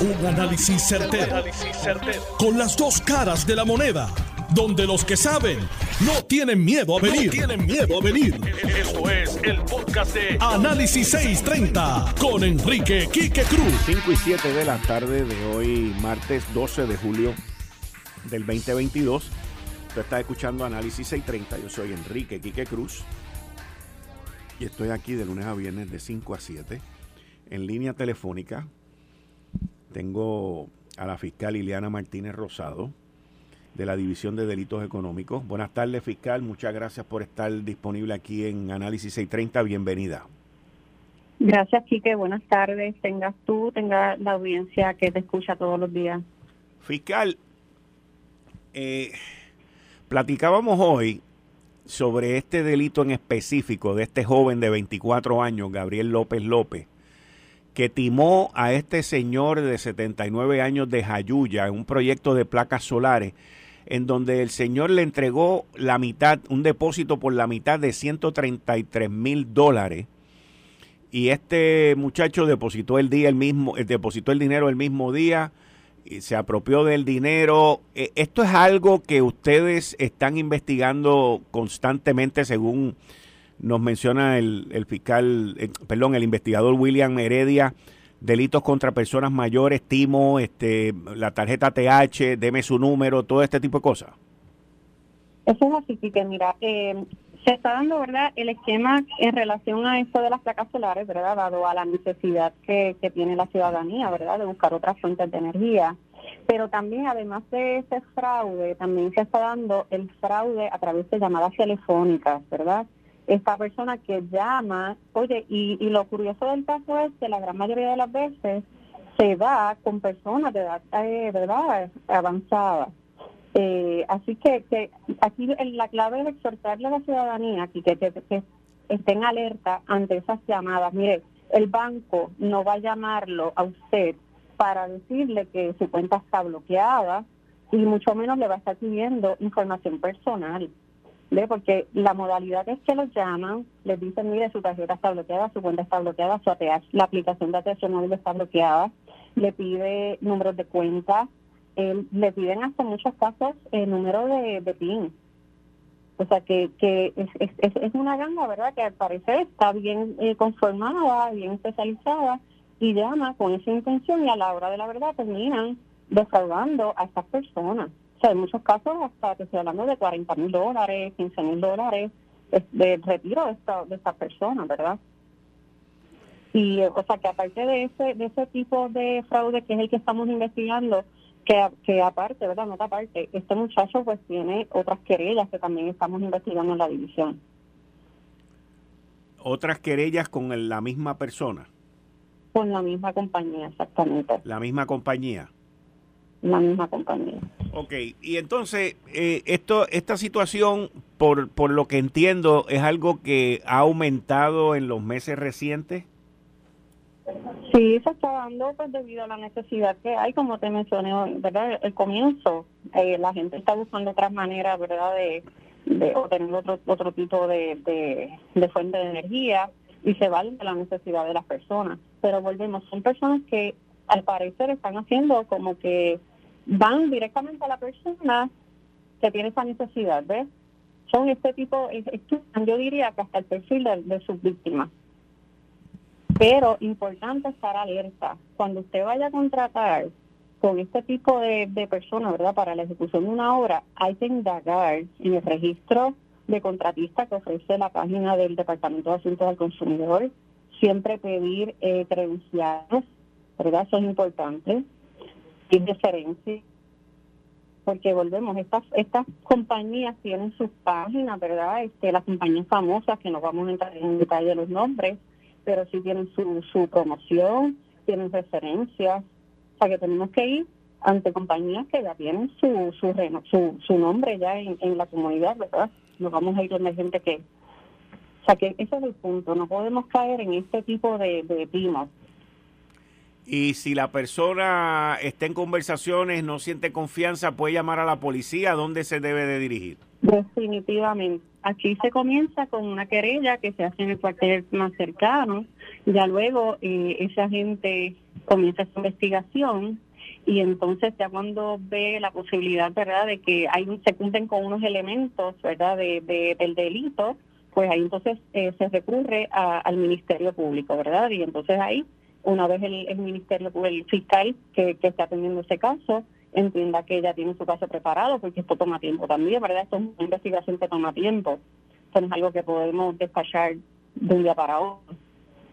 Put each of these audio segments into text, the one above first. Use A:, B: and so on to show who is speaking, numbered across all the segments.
A: Un análisis certero, Con las dos caras de la moneda. Donde los que saben no tienen miedo a venir. tienen miedo a venir. Esto es el podcast de Análisis 630 con Enrique Quique Cruz.
B: 5 y 7 de la tarde de hoy, martes 12 de julio del 2022. Usted está escuchando Análisis 630. Yo soy Enrique Quique Cruz. Y estoy aquí de lunes a viernes de 5 a 7 en línea telefónica tengo a la fiscal Liliana Martínez Rosado de la División de Delitos Económicos. Buenas tardes, fiscal. Muchas gracias por estar disponible aquí en Análisis 630. Bienvenida.
C: Gracias, Quique. Buenas tardes. Tengas tú, tenga la audiencia que te escucha todos los días.
B: Fiscal, eh, platicábamos hoy sobre este delito en específico de este joven de 24 años, Gabriel López López, que timó a este señor de 79 años de Jayuya en un proyecto de placas solares, en donde el señor le entregó la mitad, un depósito por la mitad de 133 mil dólares. Y este muchacho depositó el día el mismo, eh, depositó el dinero el mismo día y se apropió del dinero. Eh, esto es algo que ustedes están investigando constantemente según nos menciona el, fiscal, eh, perdón, el investigador William Heredia, delitos contra personas mayores, timo, este, la tarjeta TH, deme su número, todo este tipo de cosas.
C: Eso es así, que mira, eh, se está dando, ¿verdad?, el esquema en relación a esto de las placas solares, ¿verdad?, dado a la necesidad que, que tiene la ciudadanía, ¿verdad?, de buscar otras fuentes de energía. Pero también, además de ese fraude, también se está dando el fraude a través de llamadas telefónicas, ¿verdad?, esta persona que llama, oye, y, lo curioso del caso es que la gran mayoría de las veces se da con personas de edad, eh, ¿verdad?, avanzada. Eh, así que, que aquí la clave es exhortarle a la ciudadanía que, que, que estén alerta ante esas llamadas. Mire, el banco no va a llamarlo a usted para decirle que su cuenta está bloqueada y mucho menos le va a estar pidiendo información personal. Porque la modalidad es que los llaman, les dicen, mire, su tarjeta está bloqueada, su cuenta está bloqueada, su ATH, la aplicación de atención móvil está bloqueada, le pide números de cuenta, le piden hasta muchos casos el número de, de PIN. O sea, que, que es, es, es, una ganga, ¿verdad? Que al parecer está bien eh, conformada, bien especializada y llama con esa intención y a la hora de la verdad terminan defraudando a estas personas. O sea, en muchos casos hasta que estoy hablando de 40 mil dólares, 15 mil dólares de retiro de esta, de esta persona, ¿verdad? Y, o sea, que aparte de ese, de ese tipo de fraude que es el que estamos investigando, que, que aparte, ¿verdad? No aparte, este muchacho pues tiene otras querellas que también estamos investigando en la división.
B: ¿Otras querellas con la misma persona?
C: Con la misma compañía, exactamente.
B: ¿La misma compañía?
C: La misma compañía.
B: Ok, y entonces, eh, esto, esta situación, por, por lo que entiendo, es algo que ha aumentado en los meses recientes.
C: Sí, se está dando pues debido a la necesidad que hay, como te mencioné, ¿verdad? El comienzo, eh, la gente está buscando otras maneras, ¿verdad? De, de obtener otro, otro tipo de, de, fuente de energía y se vale de la necesidad de las personas. Pero volvemos, son personas que al parecer están haciendo como que van directamente a la persona que tiene esa necesidad, ¿ves? Son este tipo, yo diría que hasta el perfil de, sus víctimas. Pero importante estar alerta. Cuando usted vaya a contratar con este tipo de, de personas, ¿verdad? Para la ejecución de una obra, hay que indagar en el registro de contratista que ofrece la página del Departamento de Asuntos del Consumidor. Siempre pedir eh, credenciales, ¿verdad? Eso es diferencia porque volvemos, estas estas compañías tienen sus páginas, ¿verdad? Este, las compañías famosas, que no vamos a entrar en detalle de los nombres, pero sí tienen su, su promoción, tienen referencias, o sea que tenemos que ir ante compañías que ya tienen su su, su, su nombre ya en, en la comunidad, ¿verdad? Nos vamos a ir donde hay gente que... O sea que ese es el punto, no podemos caer en este tipo de, de
B: y si la persona está en conversaciones, no siente confianza, puede llamar a la policía. ¿Dónde se debe de dirigir?
C: Definitivamente. Aquí se comienza con una querella que se hace en el cuartel más cercano Ya luego eh, ese agente comienza esa investigación y entonces ya cuando ve la posibilidad, ¿verdad?, de que hay se cumplen con unos elementos, ¿verdad?, de, del delito, pues ahí entonces eh, se recurre al Ministerio Público, ¿verdad? Y entonces ahí, una vez el, el Ministerio, el fiscal que, que está atendiendo ese caso, entienda que ella tiene su caso preparado, porque esto toma tiempo también, ¿verdad? Esto es una investigación que toma tiempo. Esto no es algo que podemos despachar de un día para otro.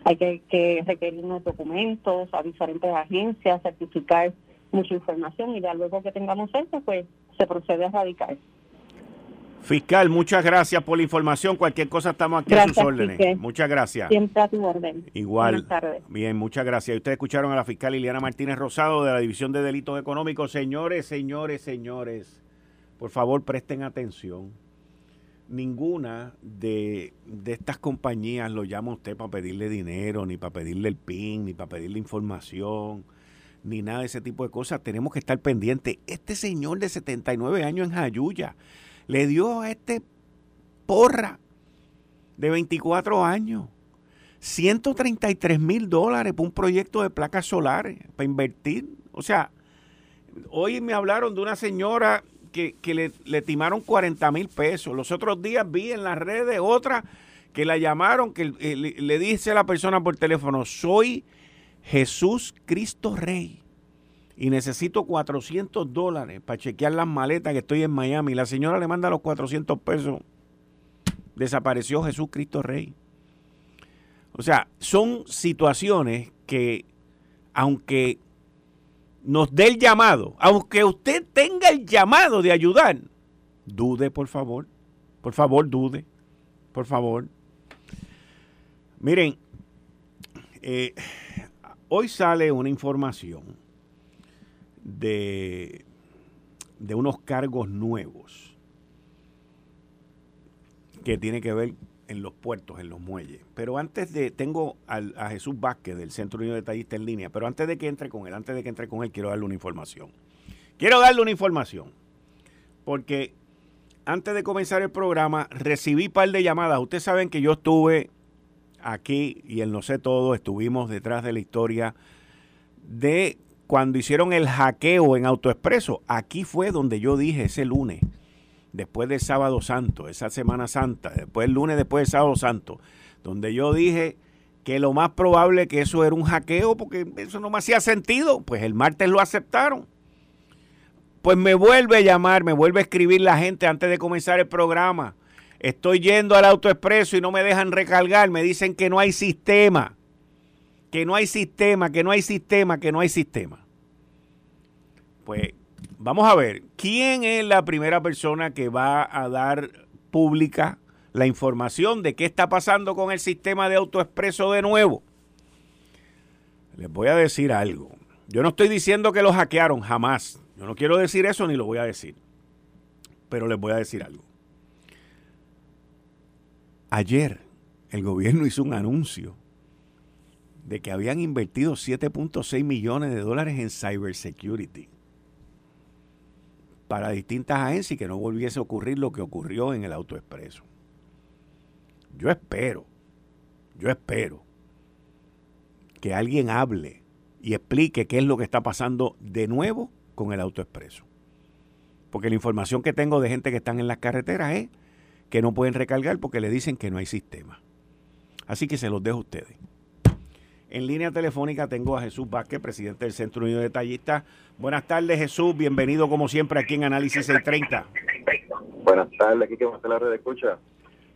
C: Hay que, que requerir unos documentos a diferentes agencias, certificar mucha información y ya luego que tengamos eso, pues se procede a radicar.
B: Fiscal, muchas gracias por la información. Cualquier cosa estamos aquí a sus órdenes. Muchas gracias.
C: Siempre a tu orden.
B: Igual. Bien, muchas gracias. Ustedes escucharon a la fiscal Liliana Martínez Rosado de la División de Delitos Económicos. Señores, señores, señores, por favor presten atención. Ninguna de, de estas compañías lo llama usted para pedirle dinero, ni para pedirle el PIN, ni para pedirle información, ni nada de ese tipo de cosas. Tenemos que estar pendientes. Este señor de 79 años en Jayuya le dio a este porra de 24 años 133 mil dólares para un proyecto de placas solares, para invertir. O sea, hoy me hablaron de una señora que, le, le, timaron 40 mil pesos. Los otros días vi en las redes otra que la llamaron, que le, le dice a la persona por teléfono, soy Jesús Cristo Rey y necesito 400 dólares para chequear las maletas que estoy en Miami. La señora le manda los 400 pesos. Desapareció Jesús Cristo Rey. O sea, son situaciones que, aunque nos dé el llamado, aunque usted tenga el llamado de ayudar, dude, por favor. Por favor, dude. Por favor. Miren, eh, hoy sale una información de, de unos cargos nuevos que tiene que ver en los puertos, en los muelles. Pero antes de, tengo a Jesús Vázquez del Centro Unido de Detallista en línea, pero antes de que entre con él, antes de que entre con él, quiero darle una información. Quiero darle una información, porque antes de comenzar el programa recibí par de llamadas. Ustedes saben que yo estuve aquí y en No sé todo, estuvimos detrás de la historia de cuando hicieron el hackeo en AutoExpreso. Aquí fue donde yo dije ese lunes, después del sábado santo, esa Semana Santa, después el lunes, después del sábado santo, donde yo dije que lo más probable que eso era un hackeo, porque eso no me hacía sentido, pues el martes lo aceptaron. Pues me vuelve a llamar, me vuelve a escribir la gente antes de comenzar el programa. Estoy yendo al AutoExpreso y no me dejan recargar, me dicen que no hay sistema que no hay sistema, que no hay sistema, que no hay sistema. Pues vamos a ver, ¿quién es la primera persona que va a dar pública la información de qué está pasando con el sistema de autoexpreso de nuevo? Les voy a decir algo. Yo no estoy diciendo que lo hackearon, jamás. Yo no quiero decir eso ni lo voy a decir. Pero les voy a decir algo. Ayer el gobierno hizo un anuncio de que habían invertido 7.6 millones de dólares en cybersecurity para distintas agencias y que no volviese a ocurrir lo que ocurrió en el autoexpreso. Yo espero, yo espero que alguien hable y explique qué es lo que está pasando de nuevo con el autoexpreso. Porque la información que tengo de gente que están en las carreteras es que no pueden recargar porque le dicen que no hay sistema. Así que se los dejo a ustedes. En línea telefónica tengo a Jesús Vázquez, presidente del Centro Unido de Detallistas. Buenas tardes, Jesús. Bienvenido, como siempre, aquí en Análisis 630.
D: Buenas tardes, aquí que la red de escucha.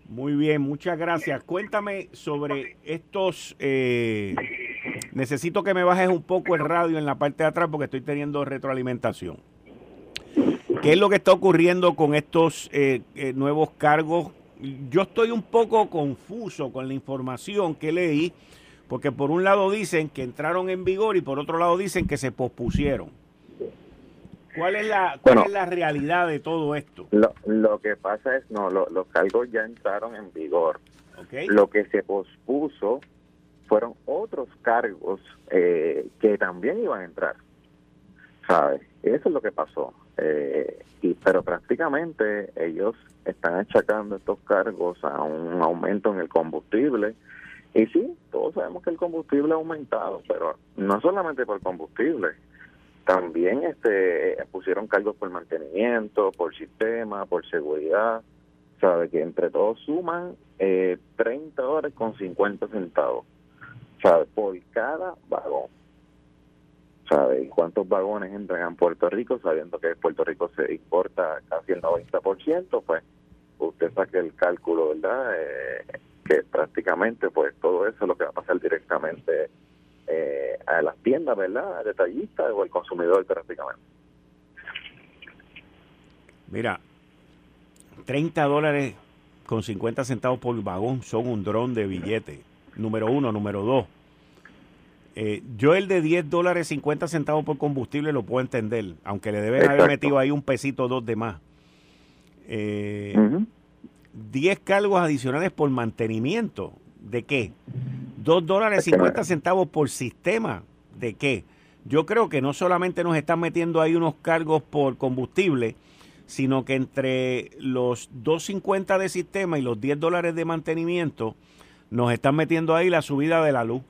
B: Muy bien, muchas gracias. Cuéntame sobre estos... Eh, necesito que me bajes un poco el radio en la parte de atrás porque estoy teniendo retroalimentación. ¿Qué es lo que está ocurriendo con estos eh, eh, nuevos cargos? Yo estoy un poco confuso con la información que leí porque por un lado dicen que entraron en vigor y por otro lado dicen que se pospusieron. ¿Cuál es la, cuál es la realidad de todo esto?
D: Lo, que pasa es, no, los cargos ya entraron en vigor. Lo que se pospuso fueron otros cargos eh, que también iban a entrar. ¿Sabes? Eso es lo que pasó. Eh, y, pero prácticamente ellos están achacando estos cargos a un aumento en el combustible Y sí, todos sabemos que el combustible ha aumentado, pero no solamente por combustible, también este pusieron cargos por mantenimiento, por sistema, por seguridad, sabe que entre todos suman eh, 30 dólares con 50 centavos, sabe por cada vagón. ¿Sabe cuántos vagones entran a Puerto Rico? Sabiendo que Puerto Rico se importa casi el 90%, pues usted saque el cálculo, ¿verdad? Eh, que prácticamente pues todo eso es lo que va a pasar directamente eh, a las tiendas, ¿verdad? Detallistas o al consumidor prácticamente.
B: Mira, 30 dólares con 50 centavos por vagón son un dron de billete. Número uno, número dos. Eh, yo el de 10 dólares 50 centavos por combustible lo puedo entender, aunque le deben haber metido ahí un pesito o dos de más. Eh, 10 cargos adicionales por mantenimiento. ¿De qué? 2 dólares 50 centavos por sistema. ¿De qué? Yo creo que no solamente nos están metiendo ahí unos cargos por combustible, sino que entre los 2.50 de sistema y los 10 dólares de mantenimiento, nos están metiendo ahí la subida de la luz.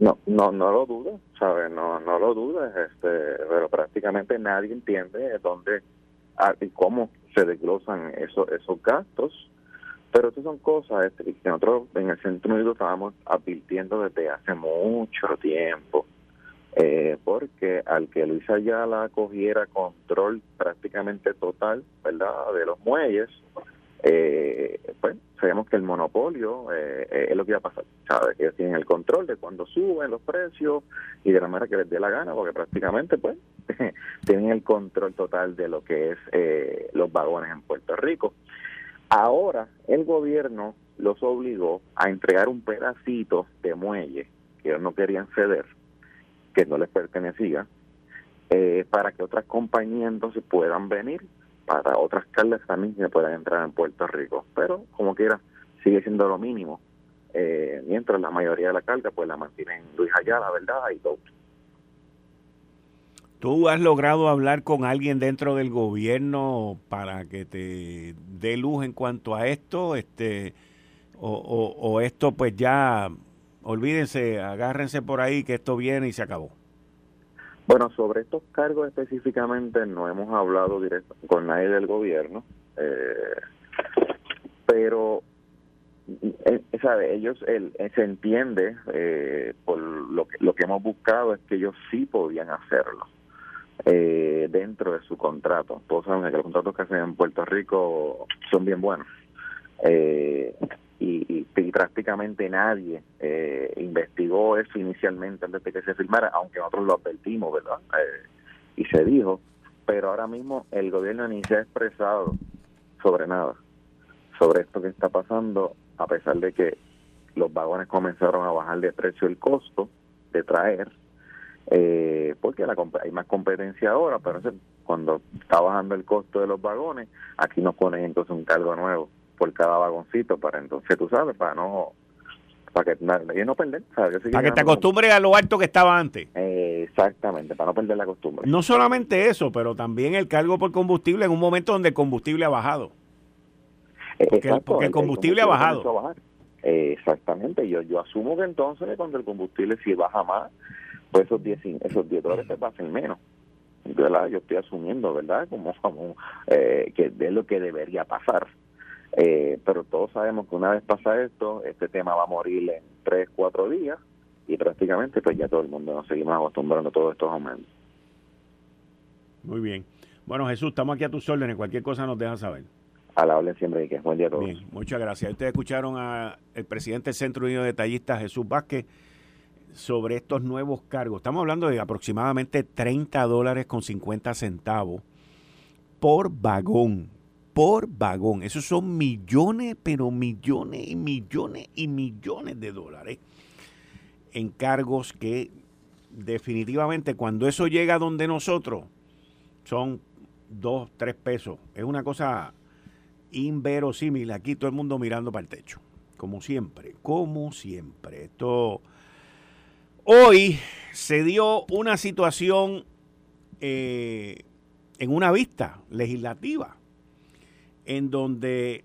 D: No, no, no lo dudes, ¿sabes? No, no lo dudes, este, pero prácticamente nadie entiende dónde ah, y cómo se desglosan esos, esos gastos. Pero estas son cosas este, que nosotros en el Centro Médico estábamos advirtiendo desde hace mucho tiempo. Eh, porque al que Luis Ayala cogiera control prácticamente total, ¿verdad?, de los muelles, eh, pues sabemos que el monopolio eh, es lo que iba a pasar. Que tienen el control de cuando suben los precios y de la manera que les dé la gana, porque prácticamente, pues, tienen el control total de lo que es eh, los vagones en Puerto Rico. Ahora, el gobierno los obligó a entregar un pedacito de muelle que ellos no querían ceder, que no les pertenecía, eh, para que otras compañías entonces puedan venir para otras cargas también que puedan entrar en Puerto Rico. Pero, como quiera, sigue siendo lo mínimo. Eh, mientras la mayoría de la carga pues la mantienen Luis Ayala, ¿verdad? Y todo.
B: ¿Tú has logrado hablar con alguien dentro del gobierno para que te dé luz en cuanto a esto? este o, o esto pues ya, olvídense, agárrense por ahí que esto viene y se acabó?
D: Bueno, sobre estos cargos específicamente no hemos hablado directo con nadie del gobierno, eh, pero eh, sabe ellos el, eh, se entiende eh, por lo que lo que hemos buscado es que ellos sí podían hacerlo eh, dentro de su contrato. Todos saben que los contratos que hacen en Puerto Rico son bien buenos. Eh, y, prácticamente nadie eh, investigó eso inicialmente antes de que se firmara, aunque nosotros lo advertimos, ¿verdad? Eh, y se dijo, pero ahora mismo el gobierno ni se ha expresado sobre nada, sobre esto que está pasando, a pesar de que los vagones comenzaron a bajar de precio el costo de traer, eh, porque la, hay más competencia ahora, pero cuando está bajando el costo de los vagones, aquí nos ponen entonces un cargo nuevo por cada vagoncito para entonces, tú sabes, para no para que no perder. para
B: que te acostumbres a lo alto que estaba antes.
D: exactamente, para no perder la costumbre.
B: No solamente eso, pero también el cargo por combustible en un momento donde el combustible ha bajado. Porque, el, combustible ha bajado.
D: exactamente, yo yo asumo que entonces cuando el combustible si baja más, pues esos 10 esos 10 dólares se pasen menos. ¿verdad? Yo estoy asumiendo, ¿verdad? Como, como eh, que es lo que debería pasar. Eh, pero todos sabemos que una vez pasa esto, este tema va a morir en tres, cuatro días y prácticamente pues ya todo el mundo nos seguimos acostumbrando a todos estos aumentos.
B: Muy bien. Bueno, Jesús, estamos aquí a tus órdenes. Cualquier cosa nos deja saber.
D: A la orden siempre que buen día a todos.
B: Bien, muchas gracias. Ustedes escucharon al presidente del Centro Unido de Detallistas, Jesús Vázquez, sobre estos nuevos cargos. Estamos hablando de aproximadamente 30 dólares con 50 centavos por vagón por vagón. Esos son millones, pero millones y millones y millones de dólares en cargos que definitivamente cuando eso llega donde nosotros son dos, tres pesos. Es una cosa inverosímil. Aquí todo el mundo mirando para el techo. Como siempre, como siempre. Esto. Hoy se dio una situación eh, en una vista legislativa en donde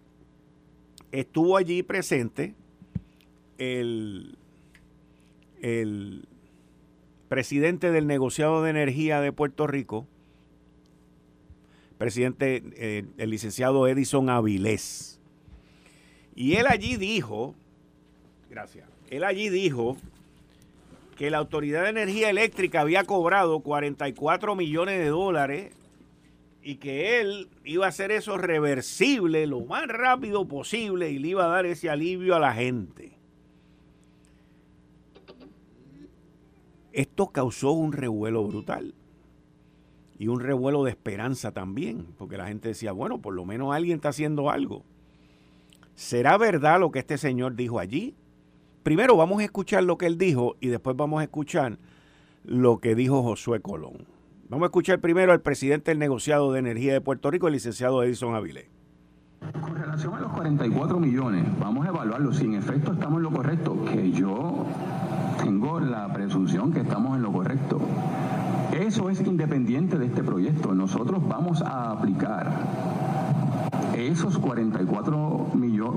B: estuvo allí presente el, el presidente del negociado de energía de Puerto Rico, presidente, eh, el licenciado Edison Avilés. Y él allí dijo, gracias, él allí dijo que la Autoridad de Energía Eléctrica había cobrado 44 millones de dólares y que él iba a hacer eso reversible lo más rápido posible y le iba a dar ese alivio a la gente. Esto causó un revuelo brutal y un revuelo de esperanza también, porque la gente decía, bueno, por lo menos alguien está haciendo algo. ¿Será verdad lo que este señor dijo allí? Primero vamos a escuchar lo que él dijo y después vamos a escuchar lo que dijo Josué Colón. Vamos a escuchar primero al presidente del negociado de energía de Puerto Rico, el licenciado Edison Avilés.
E: Con relación a los 44 millones, vamos a evaluarlo. Si en efecto estamos en lo correcto, que yo tengo la presunción que estamos en lo correcto. Eso es independiente de este proyecto. Nosotros vamos a aplicar esos 44,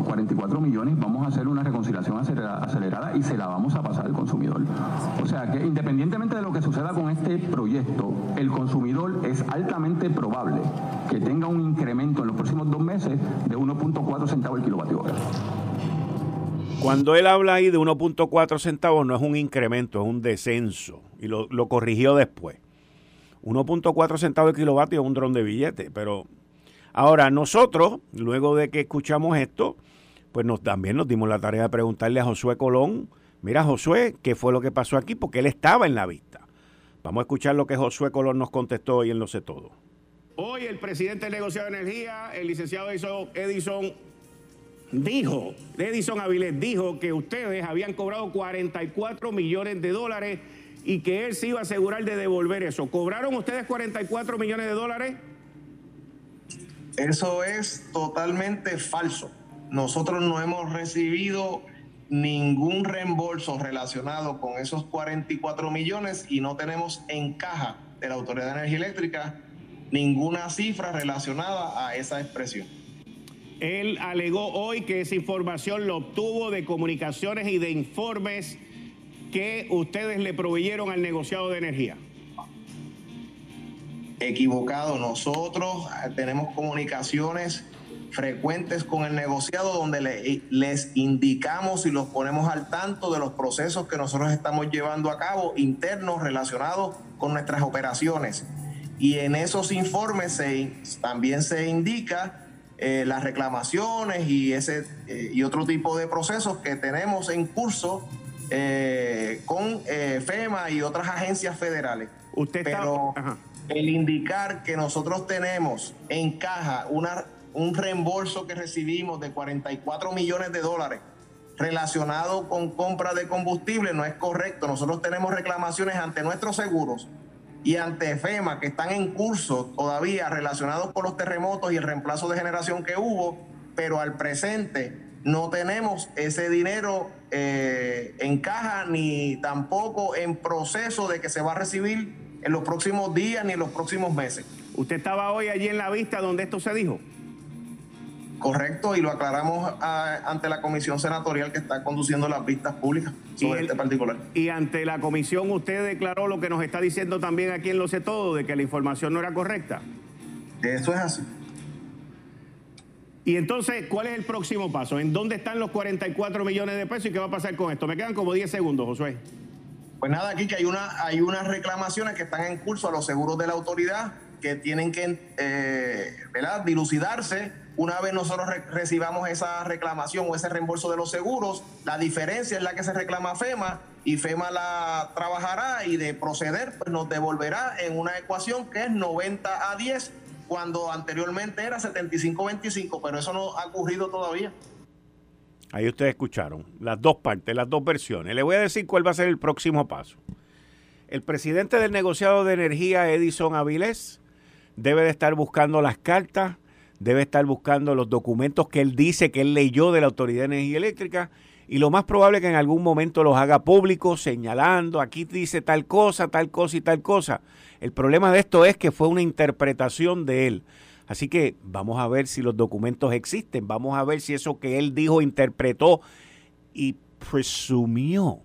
E: 44 millones, vamos a hacer una reconciliación acelerada y se la vamos a pasar al consumidor. O sea que independientemente de lo que suceda con este proyecto, el consumidor es altamente probable que tenga un incremento en los próximos dos meses de 1.4 centavos el kilovatio.
B: Cuando él habla ahí de 1.4 centavos, no es un incremento, es un descenso. Y lo, corrigió después. 1.4 centavos el kilovatio es un dron de billete. Pero ahora nosotros, luego de que escuchamos esto, pues nos, también nos dimos la tarea de preguntarle a Josué Colón, mira Josué, ¿qué fue lo que pasó aquí? Porque él estaba en la vista. Vamos a escuchar lo que Josué Colón nos contestó hoy en Lo Sé Todo.
F: Hoy el presidente del negocio de energía, el licenciado Edison dijo, Edison Avilés dijo que ustedes habían cobrado 44 millones de dólares y que él se iba a asegurar de devolver eso. ¿Cobraron ustedes 44 millones de dólares?
G: Eso es totalmente falso. Nosotros no hemos recibido ningún reembolso relacionado con esos 44 millones y no tenemos en caja de la Autoridad de Energía Eléctrica ninguna cifra relacionada a esa expresión.
F: Él alegó hoy que esa información lo obtuvo de comunicaciones y de informes que ustedes le proveyeron al negociado de energía.
G: Equivocado, nosotros eh, tenemos comunicaciones frecuentes con el negociado donde les indicamos y los ponemos al tanto de los procesos que nosotros estamos llevando a cabo internos relacionados con nuestras operaciones. Y en esos informes también se indica eh, las reclamaciones y, ese, eh, y otro tipo de procesos que tenemos en curso eh, con FEMA y otras agencias federales.
F: Usted
G: Pero el indicar que nosotros tenemos en caja un reembolso que recibimos de 44 millones de dólares relacionado con compra de combustible no es correcto. Nosotros tenemos reclamaciones ante nuestros seguros y ante FEMA que están en curso todavía relacionados con los terremotos y el reemplazo de generación que hubo, pero al presente no tenemos ese dinero eh, en caja ni tampoco en proceso de que se va a recibir en los próximos días ni en los próximos meses.
F: ¿Usted estaba hoy allí en la vista donde esto se dijo?
G: Correcto, y lo aclaramos ah, ante la comisión senatorial que está conduciendo las vistas públicas sobre este particular.
F: Y ante la comisión usted declaró lo que nos está diciendo también aquí en Lo Sé Todo, de que la información no era correcta.
G: Eso es así.
F: Y entonces, ¿cuál es el próximo paso? ¿En dónde están los 44 millones de pesos y qué va a pasar con esto? Me quedan como 10 segundos, Josué.
G: Pues nada, aquí que hay, una, hay unas reclamaciones que están en curso a los seguros de la autoridad que tienen que eh, dilucidarse una vez nosotros recibamos esa reclamación o ese reembolso de los seguros, la diferencia es la que se reclama FEMA y FEMA la trabajará y de proceder pues nos devolverá en una ecuación que es 90 a 10 cuando anteriormente era 75-25, pero eso no ha ocurrido todavía.
B: Ahí ustedes escucharon las dos partes, las dos versiones. Le voy a decir cuál va a ser el próximo paso. El presidente del negociado de energía, Edison Avilés, debe de estar buscando las cartas debe estar buscando los documentos que él dice que él leyó de la Autoridad de Energía Eléctrica y lo más probable es que en algún momento los haga públicos señalando, aquí dice tal cosa, tal cosa y tal cosa. El problema de esto es que fue una interpretación de él. Así que vamos a ver si los documentos existen, vamos a ver si eso que él dijo, interpretó y presumió,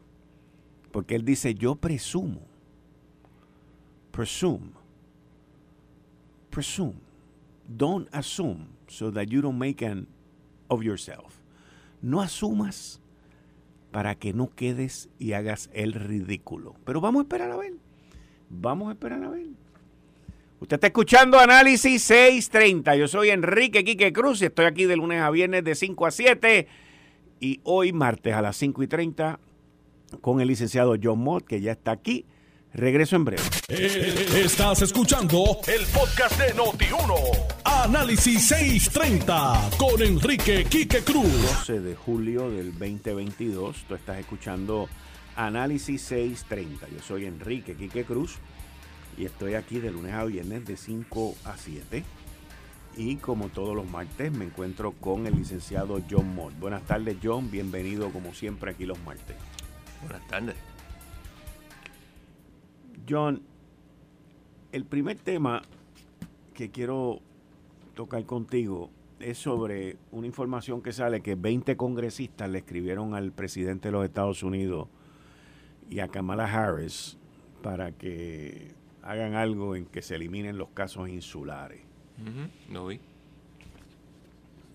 B: porque él dice, yo presumo, presume, presume, don't assume so that you don't make an of yourself. No asumas para que no quedes y hagas el ridículo. Pero vamos a esperar a ver. Vamos a esperar a ver. Usted está escuchando Análisis 630. Yo soy Enrique Quique Cruz y estoy aquí de lunes a viernes de 5 a 7. Y hoy, martes a las 5 y 30, con el licenciado John Mott, que ya está aquí. Regreso en breve.
A: Eh, estás escuchando el podcast de Noti1. Análisis 630 con Enrique Quique Cruz.
B: 12 de julio del 2022. Tú estás escuchando Análisis 630. Yo soy Enrique Quique Cruz y estoy aquí de lunes a viernes de 5 a 7. Y como todos los martes me encuentro con el licenciado John Mott. Buenas tardes John, bienvenido como siempre aquí los martes.
H: Buenas tardes.
B: John, el primer tema que quiero tocar contigo es sobre una información que sale que 20 congresistas le escribieron al presidente de los Estados Unidos y a Kamala Harris para que hagan algo en que se eliminen los casos insulares.
H: No vi.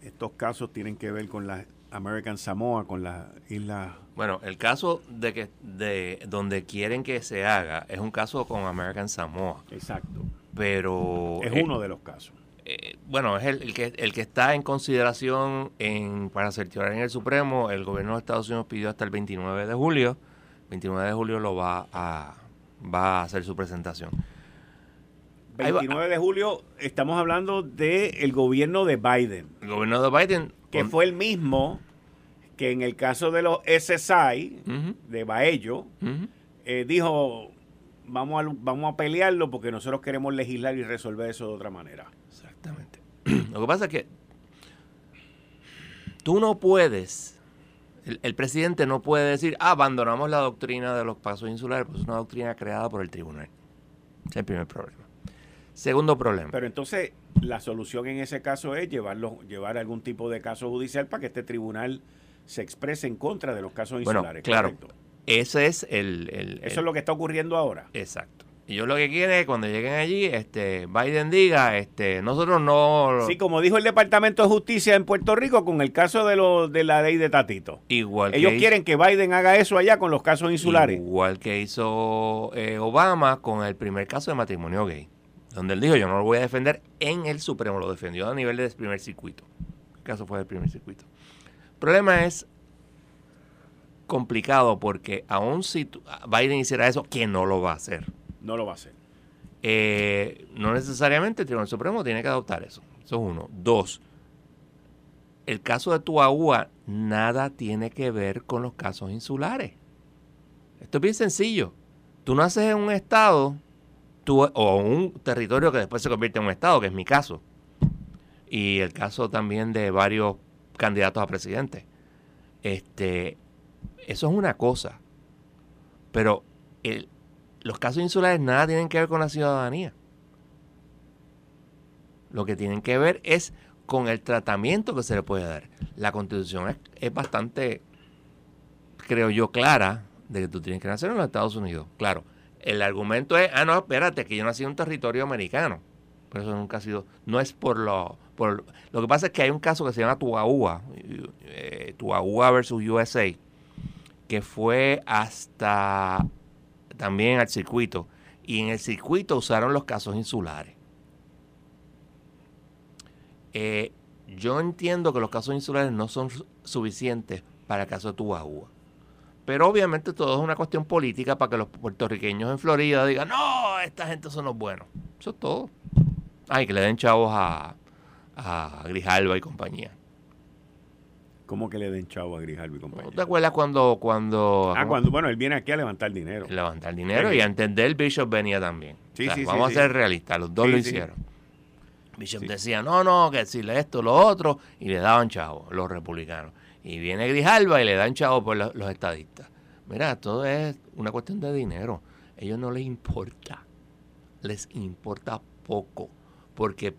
B: Estos casos tienen que ver con la American Samoa, con las islas.
H: Bueno, el caso de que de donde quieren que se haga es un caso con American Samoa.
B: Exacto.
H: Pero
B: es uno de los casos.
H: Eh, bueno, es el, que el que está en consideración en para certiorar en el Supremo. El gobierno de Estados Unidos pidió hasta el 29 de julio. 29 de julio lo va a va a hacer su presentación.
B: 29 de julio estamos hablando del gobierno de Biden.
H: El gobierno de Biden.
B: Que fue el mismo que en el caso de los SSI, de Baello, eh, dijo, vamos a, vamos a pelearlo porque nosotros queremos legislar y resolver eso de otra manera.
H: Exactamente. Lo que pasa es que tú no puedes el, presidente no puede decir, ah, abandonamos la doctrina de los pasos insulares, pues es una doctrina creada por el tribunal. Ese es el primer problema. Segundo problema.
B: Pero entonces la solución en ese caso es llevarlo, llevar algún tipo de caso judicial para que este tribunal se exprese en contra de los casos insulares.
H: Claro, ese es el,
B: Eso es lo que está ocurriendo ahora.
H: Exacto. Y yo lo que quiero es que cuando lleguen allí, este, Biden diga, este, nosotros no...
B: Sí, como dijo el Departamento de Justicia en Puerto Rico con el caso de, lo, de la ley de Tatito.
H: Igual
B: Ellos quieren que Biden haga eso allá con los casos insulares.
H: Igual que hizo eh, Obama con el primer caso de matrimonio gay, donde él dijo, yo no lo voy a defender en el Supremo, lo defendió a nivel del primer circuito. El caso fue del primer circuito. El problema es complicado porque aún si Biden hiciera eso, que no lo va a hacer
B: no lo va a hacer.
H: Eh, no necesariamente el Tribunal Supremo tiene que adoptar eso. Eso es uno. Dos, el caso de Tuahua nada tiene que ver con los casos insulares. Esto es bien sencillo. Tú naces en un estado o un territorio que después se convierte en un estado, que es mi caso. Y el caso también de varios candidatos a presidente. Este, eso es una cosa. Pero el, los casos insulares nada tienen que ver con la ciudadanía. Lo que tienen que ver es con el tratamiento que se le puede dar. La constitución es, bastante, creo yo, clara de que tú tienes que nacer en los Estados Unidos. Claro, el argumento es, ah, no, espérate, que yo nací en un territorio americano. Pero eso nunca ha sido, no es por lo, por, lo que pasa es que hay un caso que se llama Tuahua, eh, Tuahua versus USA, que fue hasta también al circuito. Y en el circuito usaron los casos insulares. Eh, yo entiendo que los casos insulares no son suficientes para el caso de Tuahua. Pero obviamente todo es una cuestión política para que los puertorriqueños en Florida digan, no, esta gente son los buenos. Eso es todo. Ay, que le den chavos a, a y compañía.
B: ¿Cómo que le den chavo a Grijalvo y compañía?
H: ¿Te acuerdas cuando, cuando...
B: Ah, cuando, bueno, él viene aquí a levantar dinero.
H: Levantar dinero y a entender, Bishop venía también. Sí, sí, vamos a ser realistas, los dos lo hicieron. Bishop decía, no, no, que decirle esto, lo otro, y le daban chavo, los republicanos. Y viene Grijalva y le dan chavo por los, estadistas. Mira, todo es una cuestión de dinero. A ellos no les importa. Les importa poco. Porque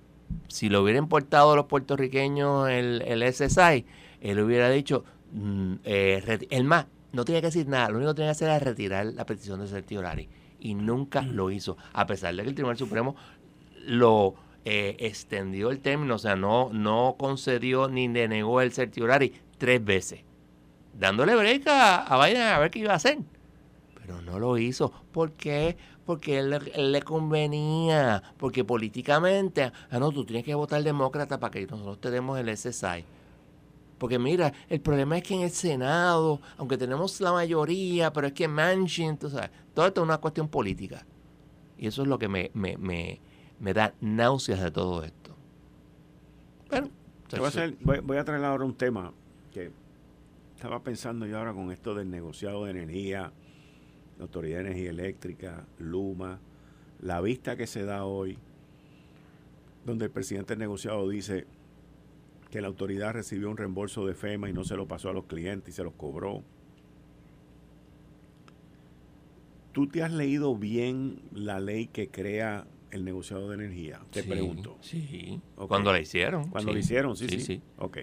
H: si lo hubieran importado los puertorriqueños el, el SSI, él hubiera dicho, mm, eh, el más, no tenía que decir nada, lo único que tenía que hacer era retirar la petición de certiorari y nunca mm. lo hizo, a pesar de que el Tribunal Supremo lo eh, extendió el término, o sea, no, no concedió ni denegó el certiorari tres veces, dándole break a, a Biden a ver qué iba a hacer. Pero no lo hizo. ¿Por qué? Porque él, le convenía. Porque políticamente, ah, no, tú tienes que votar demócrata para que nosotros tenemos el SSI. Porque mira, el problema es que en el Senado, aunque tenemos la mayoría, pero es que Manchin, tú sabes, todo esto es una cuestión política. Y eso es lo que me, me, me, me da náuseas de todo esto.
B: Bueno, voy, a hacer, voy, a traer ahora un tema que estaba pensando yo ahora con esto del negociado de energía, la Autoridad de Energía Eléctrica, Luma, la vista que se da hoy, donde el presidente del negociado dice que la autoridad recibió un reembolso de FEMA y no se lo pasó a los clientes y se los cobró. ¿Tú te has leído bien la ley que crea el negociado de energía? Te pregunto.
H: Sí. Cuando la hicieron.
B: Cuando
H: la
B: hicieron, sí, sí, sí. Ok.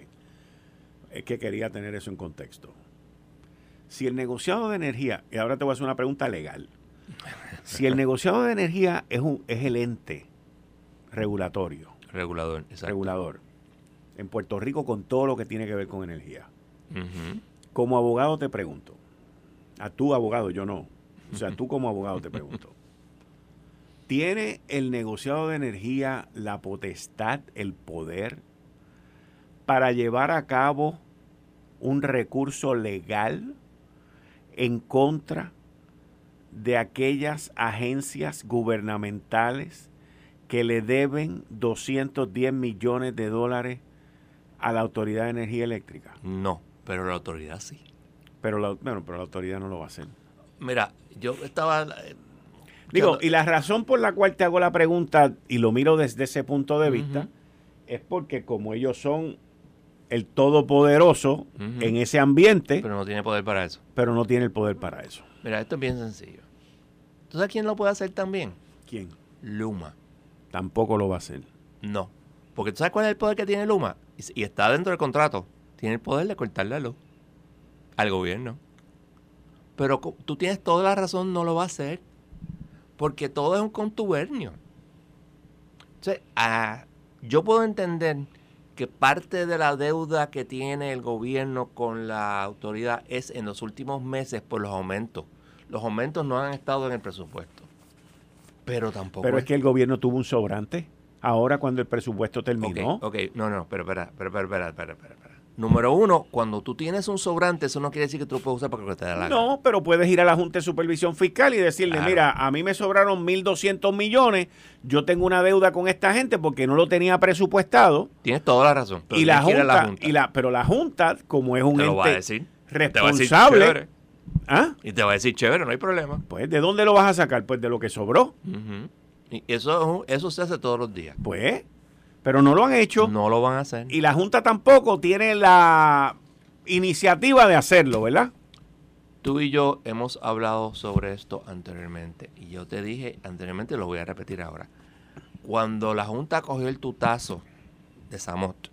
B: Es que quería tener eso en contexto. Si el negociado de energía, y ahora te voy a hacer una pregunta legal. Si el negociado de energía es, un, es el ente regulatorio.
H: Regulador, exacto.
B: Regulador en Puerto Rico con todo lo que tiene que ver con energía. Como abogado te pregunto, a tu abogado yo no, o sea, tú como abogado te pregunto, ¿tiene el negociado de energía la potestad, el poder para llevar a cabo un recurso legal en contra de aquellas agencias gubernamentales que le deben 210 millones de dólares a la Autoridad de Energía Eléctrica?
H: No, pero la autoridad sí.
B: Pero la, bueno, pero la autoridad no lo va a hacer.
H: Mira, yo estaba...
B: Eh, Digo, y la razón por la cual te hago la pregunta y lo miro desde ese punto de vista es porque como ellos son el todopoderoso en ese ambiente...
H: Pero no tiene poder para eso.
B: Pero no tiene el poder para eso.
H: Mira, esto es bien sencillo. ¿Tú sabes quién lo puede hacer también?
B: ¿Quién?
H: Luma.
B: Tampoco lo va a hacer.
H: No. Porque tú sabes cuál es el poder que tiene Luma y, está dentro del contrato, tiene el poder de cortarle la luz al gobierno. Pero tú tienes toda la razón, no lo va a hacer. Porque todo es un contubernio. Entonces, ah, yo puedo entender que parte de la deuda que tiene el gobierno con la autoridad es en los últimos meses por los aumentos. Los aumentos no han estado en el presupuesto. Pero tampoco.
B: Pero es que el gobierno tuvo un sobrante ahora cuando el presupuesto terminó.
H: Ok, okay. no, no, pero espera, espera, espera, espera, espera, espera. Número uno, cuando tú tienes un sobrante, eso no quiere decir que tú lo puedes usar para que te dé la gana.
B: No, pero puedes ir a la Junta de Supervisión Fiscal y decirle, mira, a mí me sobraron 1.200 millones, yo tengo una deuda con esta gente porque no lo tenía presupuestado.
H: Tienes toda la razón.
B: y la junta, Y la, pero la Junta, como es un ente responsable...
H: ¿Ah? Y te va a decir, chévere, no hay problema.
B: Pues, ¿de dónde lo vas a sacar? Pues de lo que sobró.
H: Y eso, eso se hace todos los días.
B: Pues, pero no lo han hecho.
H: No lo van a hacer.
B: Y la Junta tampoco tiene la iniciativa de hacerlo, ¿verdad?
H: Tú y yo hemos hablado sobre esto anteriormente. Y yo te dije anteriormente, lo voy a repetir ahora. Cuando la Junta cogió el tutazo de Samot,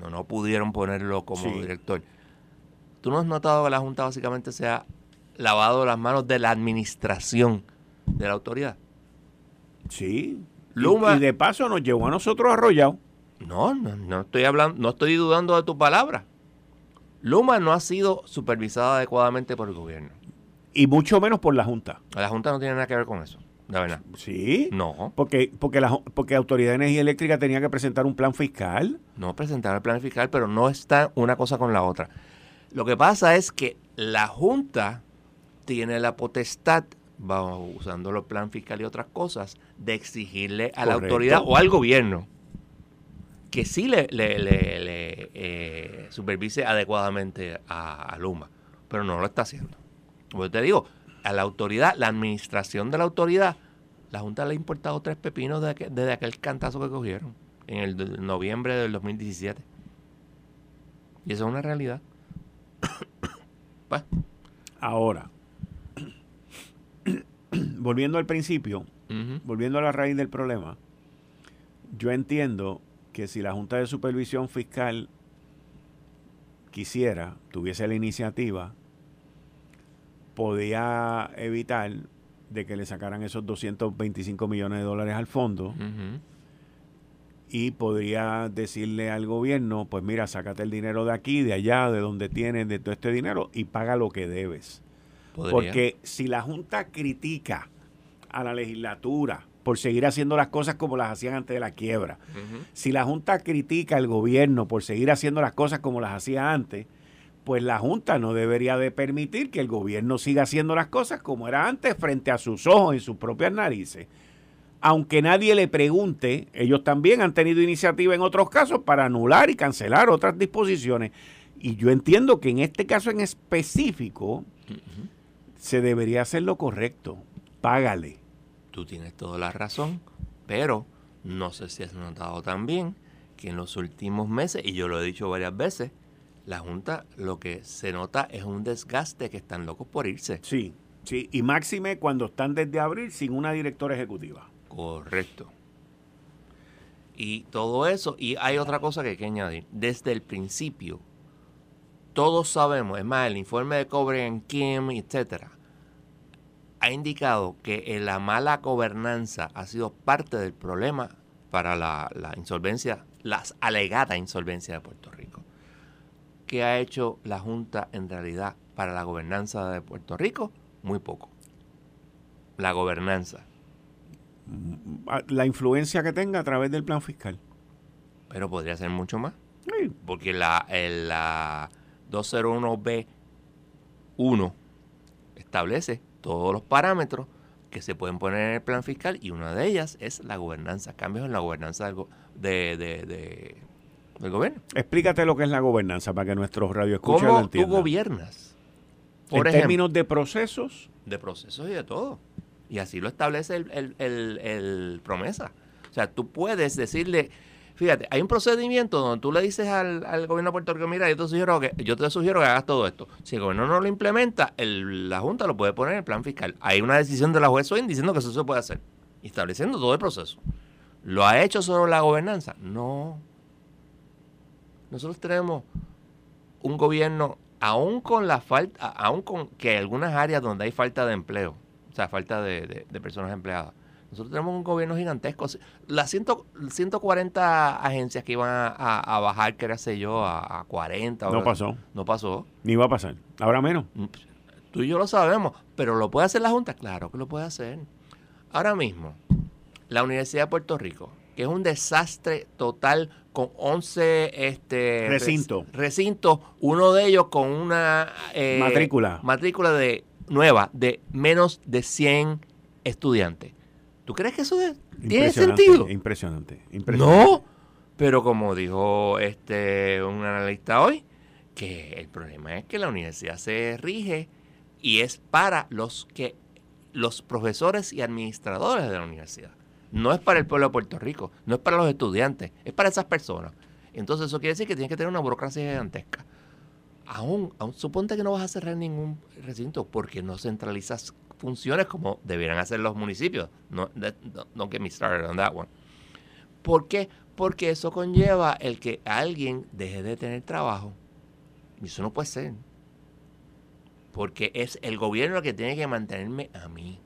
H: no, no pudieron ponerlo como director. ¿Tú no has notado que la Junta básicamente se ha lavado las manos de la administración de la autoridad?
B: Sí. Luma. Y, de paso nos llevó a nosotros arrollados.
H: No, no, no estoy hablando, no estoy dudando de tu palabra. Luma no ha sido supervisada adecuadamente por el gobierno.
B: Y mucho menos por la Junta.
H: La Junta no tiene nada que ver con eso, la verdad.
B: Sí.
H: No.
B: Porque, porque la porque Autoridad de Energía Eléctrica tenía que presentar un plan fiscal.
H: No presentar el plan fiscal, pero no está una cosa con la otra. Lo que pasa es que la Junta tiene la potestad vamos, usando los plan fiscal y otras cosas, de exigirle a la autoridad o al gobierno que sí le, le, eh, supervise adecuadamente a, Luma, pero no lo está haciendo. Como te digo, a la autoridad, la administración de la autoridad, la Junta le ha importado tres pepinos desde, aquel cantazo que cogieron en el noviembre del 2017. Y eso es una realidad.
B: pues. Ahora, volviendo al principio, volviendo a la raíz del problema, yo entiendo que si la Junta de Supervisión Fiscal quisiera, tuviese la iniciativa, podía evitar de que le sacaran esos 225 millones de dólares al fondo y podría decirle al gobierno, pues mira, sácate el dinero de aquí, de allá, de donde tienes, de todo este dinero y paga lo que debes. Porque si la Junta critica a la legislatura por seguir haciendo las cosas como las hacían antes de la quiebra, si la Junta critica al gobierno por seguir haciendo las cosas como las hacía antes, pues la Junta no debería de permitir que el gobierno siga haciendo las cosas como era antes frente a sus ojos y sus propias narices. Aunque nadie le pregunte, ellos también han tenido iniciativa en otros casos para anular y cancelar otras disposiciones. Y yo entiendo que en este caso en específico se debería hacer lo correcto. Págale.
H: Tú tienes toda la razón, pero no sé si has notado también que en los últimos meses, y yo lo he dicho varias veces, la Junta lo que se nota es un desgaste que están locos por irse.
B: Sí, sí, y máxime cuando están desde abril sin una directora ejecutiva.
H: Correcto. Y todo eso, y hay otra cosa que hay que añadir, desde el principio, todos sabemos, es más, el informe de Cobre en Kim, etcétera, ha indicado que la mala gobernanza ha sido parte del problema para la, la insolvencia, las alegadas insolvencias de Puerto Rico. ¿Qué ha hecho la Junta en realidad para la gobernanza de Puerto Rico? Muy poco. La gobernanza.
B: Mm, la influencia que tenga a través del plan fiscal.
H: Pero podría ser mucho más. Porque la, la 201B1 establece todos los parámetros que se pueden poner en el plan fiscal y una de ellas es la gobernanza, cambios en la gobernanza de, de del gobierno.
B: Explícate lo que es la gobernanza para que nuestros radioescuchas lo entiendan.
H: ¿Cómo tú gobiernas?
B: Por en términos de procesos.
H: De procesos y de todo. Y así lo establece el, promesa. O sea, tú puedes decirle, fíjate, hay un procedimiento donde tú le dices al, gobierno de Puerto Rico, mira, yo te sugiero que, yo te sugiero que hagas todo esto. Si el gobierno no lo implementa, la Junta lo puede poner en el plan fiscal. Hay una decisión de la juez hoy diciendo que eso se puede hacer, estableciendo todo el proceso. ¿Lo ha hecho solo la gobernanza? No. Nosotros tenemos un gobierno, aún con la falta, aún con que hay algunas áreas donde hay falta de empleo, o sea, falta de, personas empleadas. Nosotros tenemos un gobierno gigantesco. Las 140 agencias que iban a, bajar, era sé yo, a, 40.
B: No pasó.
H: No pasó.
B: Ni va a pasar. Ahora menos. Mm,
H: tú y yo lo sabemos. Pero ¿lo puede hacer la Junta? Claro que lo puede hacer. Ahora mismo, la Universidad de Puerto Rico, que es un desastre total con 11 este,
B: recintos,
H: recinto, uno de ellos con una
B: eh, matrícula.
H: matrícula de nueva de menos de 100 estudiantes. ¿Tú crees que eso tiene sentido?
B: Impresionante,
H: No, pero como dijo este un analista hoy, que el problema es que la universidad se rige y es para los que los profesores y administradores de la universidad no es para el pueblo de Puerto Rico, no es para los estudiantes, es para esas personas. Entonces eso quiere decir que tiene que tener una burocracia gigantesca. Aún, aún suponte que no vas a cerrar ningún recinto porque no centralizas funciones como debieran hacer los municipios. No, don't get me started on that one. ¿Por qué? Porque eso conlleva el que alguien deje de tener trabajo. Y eso no puede ser. Porque es el gobierno el que tiene que mantenerme a mí.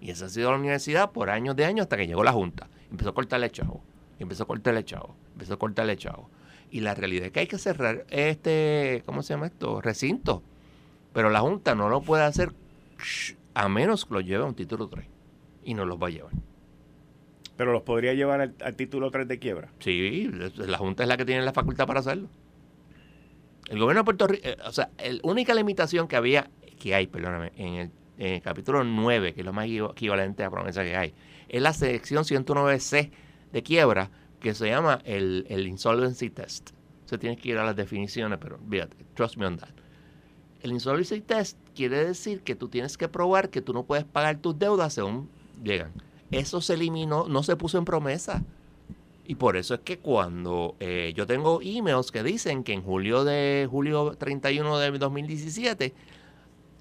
H: Y esa ha sido la universidad por años de años hasta que llegó la Junta. Empezó a cortarle chavo. Empezó a cortarle chavo. Empezó a cortarle chavo. Y la realidad es que hay que cerrar este, ¿cómo se llama esto? Recinto. Pero la Junta no lo puede hacer a menos que lo lleve a un título 3. Y no los va a llevar.
B: ¿Pero los podría llevar al, título 3 de quiebra?
H: Sí, la Junta es la que tiene la facultad para hacerlo. El gobierno de Puerto Rico, eh, o sea, la única limitación que había, que hay, perdóname, en el eh, capítulo 9, que es lo más equivalente a promesa que hay, es la sección 109C de quiebra que se llama el, Insolvency Test. Se tiene que ir a las definiciones, pero fíjate, trust me on that. El Insolvency Test quiere decir que tú tienes que probar que tú no puedes pagar tus deudas según llegan. Eso se eliminó, no se puso en promesa. Y por eso es que cuando eh, yo tengo emails que dicen que en julio de julio 31 de 2017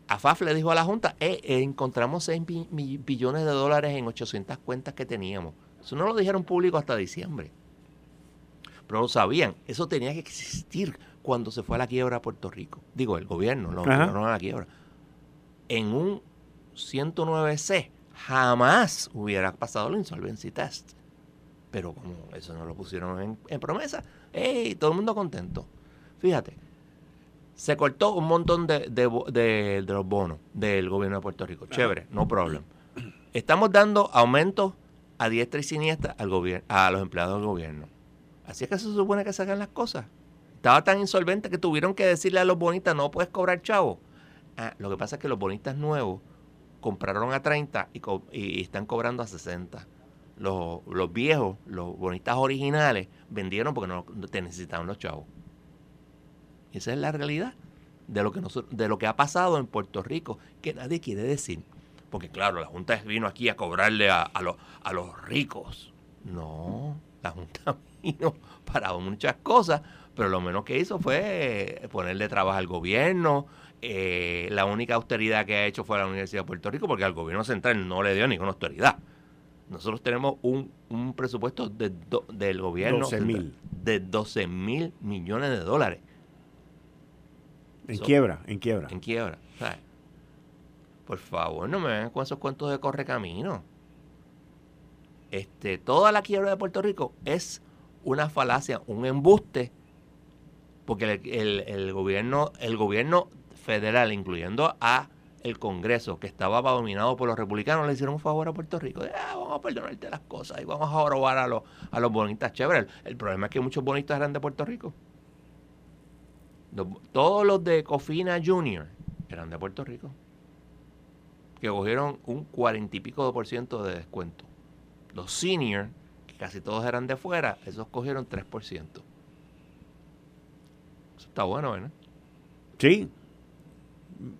H: AFAF le dijo a la Junta, eh, eh encontramos 6 billones de dólares en 800 cuentas que teníamos. Eso no lo dijeron público hasta diciembre. Pero lo sabían. Eso tenía que existir cuando se fue a la quiebra a Puerto Rico. Digo, el gobierno, lo no a la quiebra. en un 109C jamás hubiera pasado el insolvency test. Pero como eso no lo pusieron en, promesa, ¡hey! Todo el mundo contento. Fíjate, se cortó un montón de, de, los bonos del gobierno de Puerto Rico. Chévere, no problem. Estamos dando aumentos a diestra y siniestra al gobierno, a los empleados del gobierno. Así es que se supone que se hagan las cosas. Estaba tan insolvente que tuvieron que decirle a los bonistas, no puedes cobrar chavo. Ah, lo que pasa es que los bonistas nuevos compraron a 30 y, están cobrando a 60. Los, viejos, los bonistas originales, vendieron porque no, te necesitaban los chavos. Y esa es la realidad de lo que de lo que ha pasado en Puerto Rico, que nadie quiere decir. Porque claro, la Junta vino aquí a cobrarle a, a, a los ricos. No, la Junta vino para muchas cosas, pero lo menos que hizo fue ponerle trabajo al gobierno, eh, la única austeridad que ha hecho fue la Universidad de Puerto Rico porque al gobierno central no le dio ninguna austeridad. Nosotros tenemos un, un presupuesto de del gobierno de 12 mil millones de dólares.
B: En quiebra, en quiebra.
H: En quiebra. Por favor, no me vengan con esos cuentos de correcamino. Este, toda la quiebra de Puerto Rico es una falacia, un embuste, porque el, gobierno, el gobierno federal, incluyendo a el Congreso, que estaba dominado por los republicanos, le hicieron un favor a Puerto Rico. Ah, vamos a perdonarte las cosas y vamos a robar a los, a los bonistas chéveres. El, problema es que muchos bonistas eran de Puerto Rico. todos los de Cofina Junior eran de Puerto Rico. Que cogieron un cuarenta y pico de por ciento de descuento. Los senior, que casi todos eran de fuera, esos cogieron 3%. Eso está bueno, ¿verdad?
B: Sí,